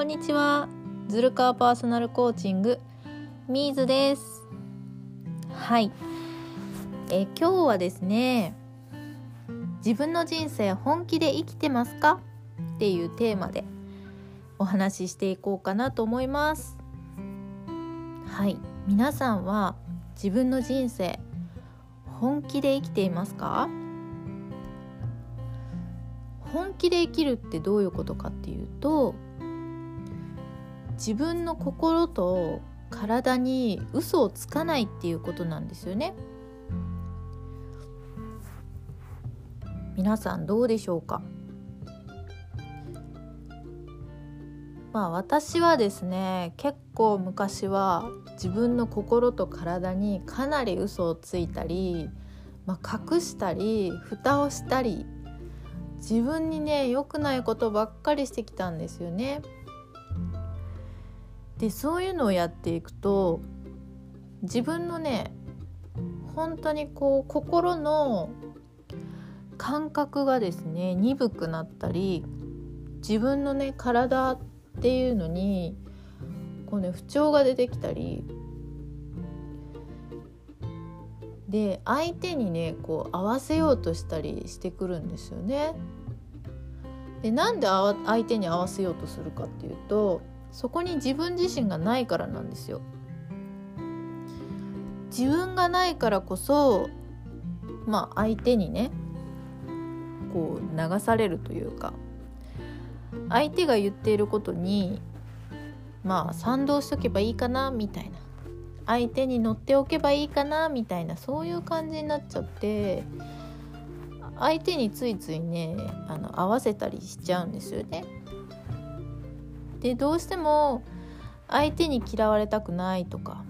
こんにちは。ズルカーパーソナルコーチングミーズです。はい。え今日はですね自分の人生本気で生きてますか？っていうテーマでお話ししていこうかなと思います。はい。皆さんは自分の人生本気で生きていますか？本気で生きるってどういうことかっていうと自分の心と体に嘘をつかないっていうことなんですよね皆さんどうでしょうか？まあ私はですね結構昔は自分の心と体にかなり嘘をついたり、まあ、隠したり蓋をしたり自分にね良くないことばっかりしてきたんですよね。でそういうのをやっていくと自分のね本当にこう心の感覚がですね鈍くなったり自分のね体っていうのにこうね不調が出てきたりで相手にねこう合わせようとしたりしてくるんですよね。でなんで相手に合わせようとするかっていうとそこに自分自身がないからなんですよ。自分がないからこそまあ相手にねこう流されるというか相手が言っていることにまあ賛同しとけばいいかなみたいな相手に乗っておけばいいかなみたいなそういう感じになっちゃって相手についついねあの合わせたりしちゃうんですよね。でどうしても相手に嫌われたくないとか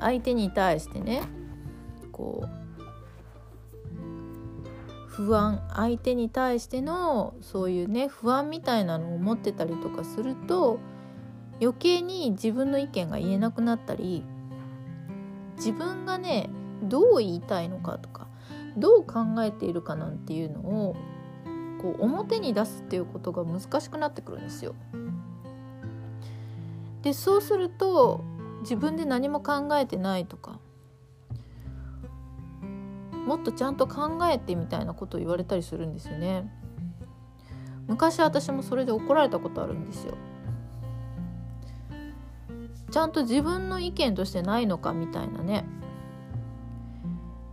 相手に対してねこう不安相手に対してのそういうね不安みたいなのを持ってたりとかすると余計に自分の意見が言えなくなったり自分がねどう言いたいのかとかどう考えているかなんていうのをこう表に出すっていうことが難しくなってくるんですよ。でそうすると自分で何も考えてないとかもっとちゃんと考えてみたいなことを言われたりするんですよね。昔私もそれで怒られたことあるんですよ。ちゃんと自分の意見としてないのかみたいなね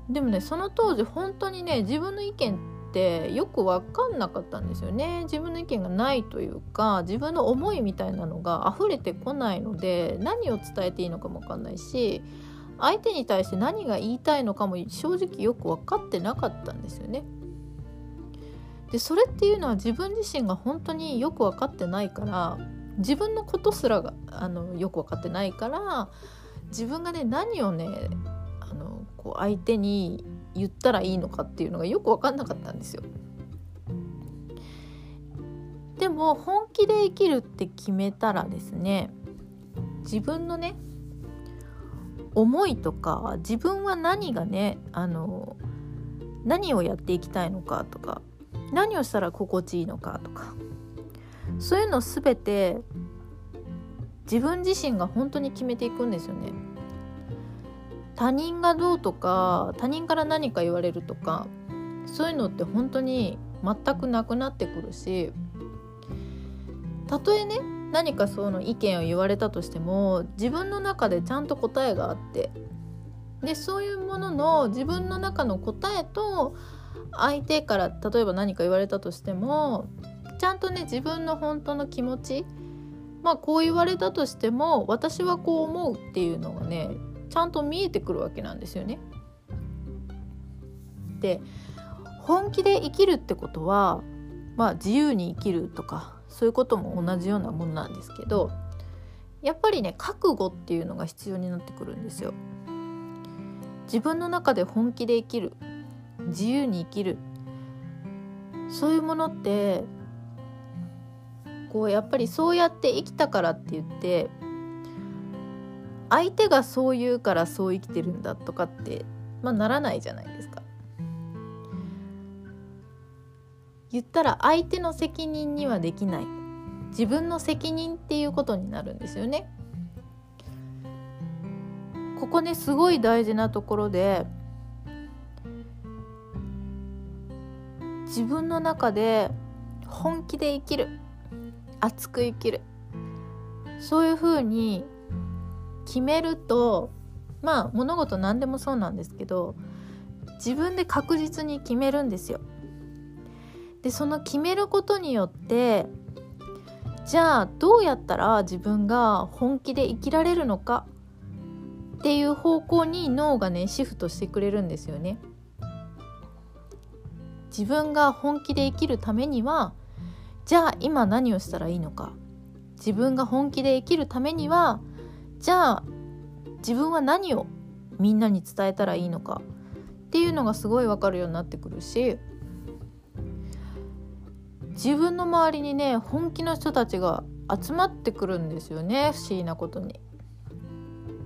でもねその当時本当にね自分の意見ってよく分かんなかったんですよね自分の意見がないというか自分の思いみたいなのが溢れてこないので何を伝えていいのかも分かんないし相手に対して何が言いたいのかも正直よく分かってなかったんですよね。でそれっていうのは自分自身が本当によく分かってないから自分のことすらがあのよく分かってないから自分がね何をねあのこう相手に言ったらいいのかっていうのがよく分かんなかったんですよ。でも本気で生きるって決めたらですね自分のね思いとか自分は何がねあの何をやっていきたいのかとか何をしたら心地いいのかとかそういうの全て自分自身が本当に決めていくんですよね。他人がどうとか他人から何か言われるとかそういうのって本当に全くなくなってくるしたとえね何かその意見を言われたとしても自分の中でちゃんと答えがあってでそういうものの自分の中の答えと相手から例えば何か言われたとしてもちゃんとね自分の本当の気持ちまあこう言われたとしても私はこう思うっていうのがねちゃんと見えてくるわけなんですよね。で本気で生きるってことはまあ自由に生きるとかそういうことも同じようなものなんですけどやっぱりね覚悟っていうのが必要になってくるんですよ。自分の中で本気で生きる自由に生きるそういうものってこうやっぱりそうやって生きたからって言って相手がそう言うからそう生きてるんだとかって、まあ、ならないじゃないですか。言ったら相手の責任にはできない自分の責任っていうことになるんですよね。ここねすごい大事なところで自分の中で本気で生きる熱く生きるそういうふうに決めるとまあ物事何でもそうなんですけど自分で確実に決めるんですよ。でその決めることによってじゃあどうやったら自分が本気で生きられるのかっていう方向に脳がねシフトしてくれるんですよね。自分が本気で生きるためにはじゃあ今何をしたらいいのか自分が本気で生きるためにはじゃあ自分は何をみんなに伝えたらいいのかっていうのがすごい分かるようになってくるし自分の周りにね本気の人たちが集まってくるんですよね不思議なことに。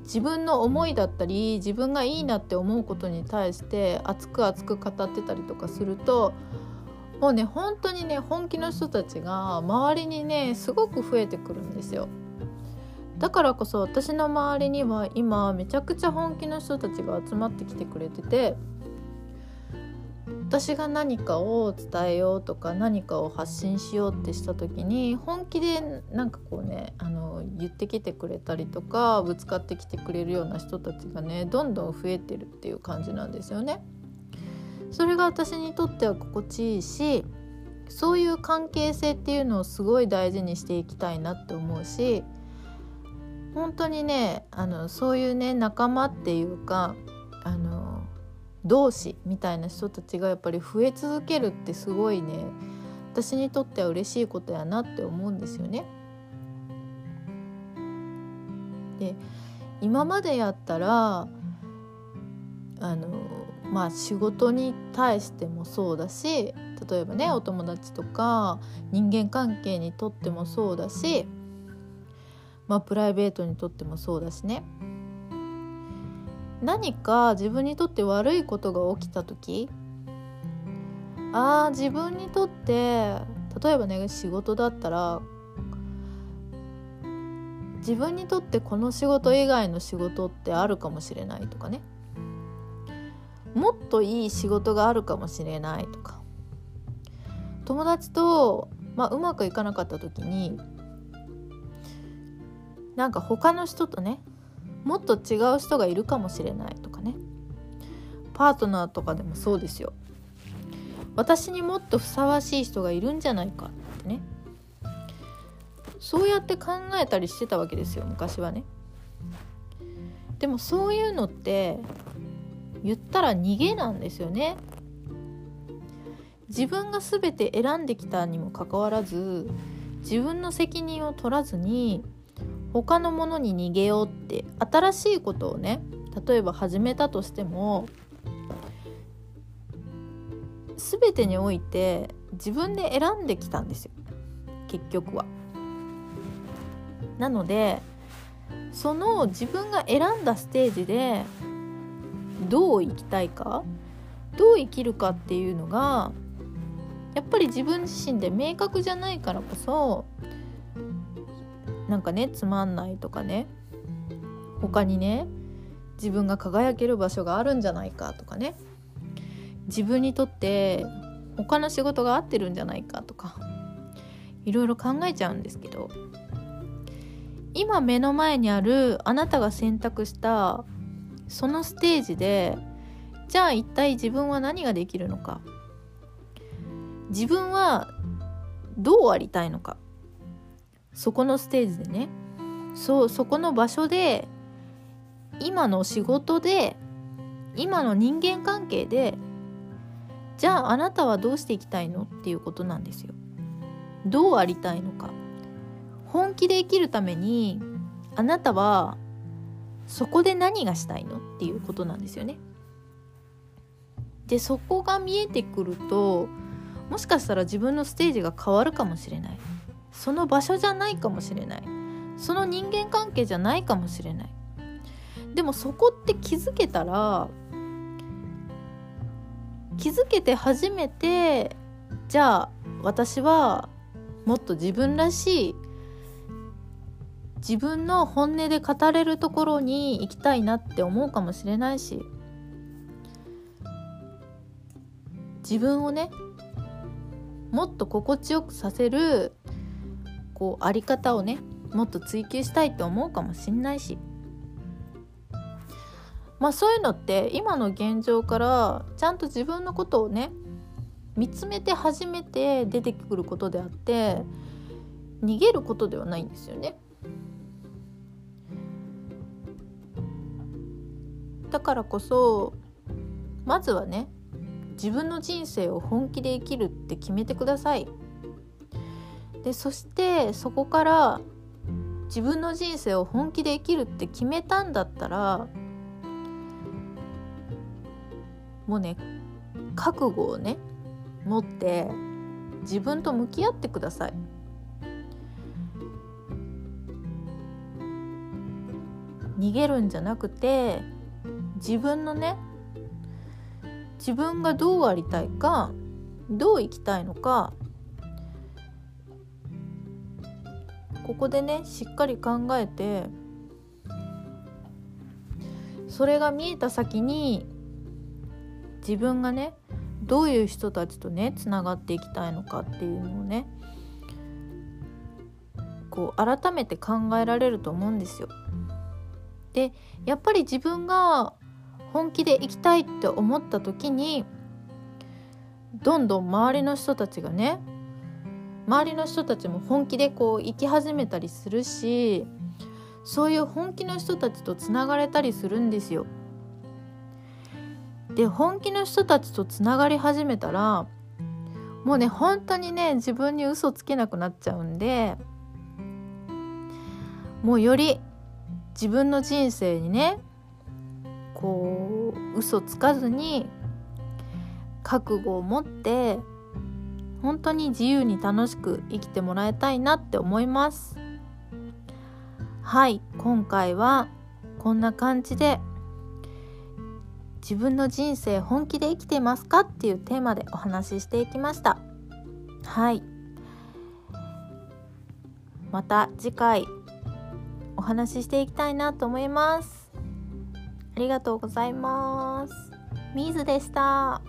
自分の思いだったり自分がいいなって思うことに対して熱く熱く語ってたりとかするともうね本当にね本気の人たちが周りにねすごく増えてくるんですよ。だからこそ私の周りには今めちゃくちゃ本気の人たちが集まってきてくれてて私が何かを伝えようとか何かを発信しようってした時に本気でなんかこうねあの言ってきてくれたりとかぶつかってきてくれるような人たちがねどんどん増えてるっていう感じなんですよね。それが私にとっては心地いいしそういう関係性っていうのをすごい大事にしていきたいなって思うし本当にねあのそういうね仲間っていうかあの同志みたいな人たちがやっぱり増え続けるってすごいね私にとっては嬉しいことやなって思うんですよね。で今までやったらあのまあ仕事に対してもそうだし例えばねお友達とか人間関係にとってもそうだしまあプライベートにとってもそうだしね。何か自分にとって悪いことが起きた時ああ自分にとって例えばね仕事だったら自分にとってこの仕事以外の仕事ってあるかもしれないとかね。もっといい仕事があるかもしれないとか。友達と、まあ、うまくいかなかった時になんか他の人とねもっと違う人がいるかもしれないとかね。パートナーとかでもそうですよ。私にもっとふさわしい人がいるんじゃないかってね。そうやって考えたりしてたわけですよ昔はね。でもそういうのって言ったら逃げなんですよね。自分が全て選んできたにもかかわらず自分の責任を取らずに他のものに逃げようって新しいことをね例えば始めたとしても全てにおいて自分で選んできたんですよ結局は。なのでその自分が選んだステージでどう生きたいかどう生きるかっていうのがやっぱり自分自身で明確じゃないからこそなんかねつまんないとかね他にね自分が輝ける場所があるんじゃないかとかね自分にとって他の仕事が合ってるんじゃないかとかいろいろ考えちゃうんですけど今目の前にあるあなたが選択したそのステージでじゃあ一体自分は何ができるのか自分はどうありたいのかそこのステージでねそうそこの場所で今の仕事で今の人間関係でじゃああなたはどうしていきたいの？っていうことなんですよ。どうありたいのか本気で生きるためにあなたはそこで何がしたいの？っていうことなんですよね。でそこが見えてくるともしかしたら自分のステージが変わるかもしれない。その場所じゃないかもしれない。その人間関係じゃないかもしれない。でもそこって気づけたら気づけて初めてじゃあ私はもっと自分らしい自分の本音で語れるところに行きたいなって思うかもしれないし自分をねもっと心地よくさせるこうあり方をねもっと追求したいと思うかもしんないしまあそういうのって今の現状からちゃんと自分のことをね見つめて初めて出てくることであって逃げることではないんですよね。だからこそまずはね自分の人生を本気で生きるって決めてください。でそしてそこから自分の人生を本気で生きるって決めたんだったらもうね覚悟をね持って自分と向き合ってください。逃げるんじゃなくて自分のね自分がどうありたいかどう生きたいのかここでねしっかり考えてそれが見えた先に自分がねどういう人たちとねつながっていきたいのかっていうのをねこう改めて考えられると思うんですよ。でやっぱり自分が本気で行きたいって思った時にどんどん周りの人たちがね周りの人たちも本気でこう生き始めたりするしそういう本気の人たちとつながれたりするんですよ。で本気の人たちとつながり始めたらもうね本当にね自分に嘘つけなくなっちゃうんでもうより自分の人生にねこう嘘つかずに覚悟を持って本当に自由に楽しく生きてもらいたいなって思います。はい今回はこんな感じで自分の人生本気で生きてますかっていうテーマでお話ししていきました。はい。また次回お話ししていきたいなと思います。ありがとうございます。みーずでした。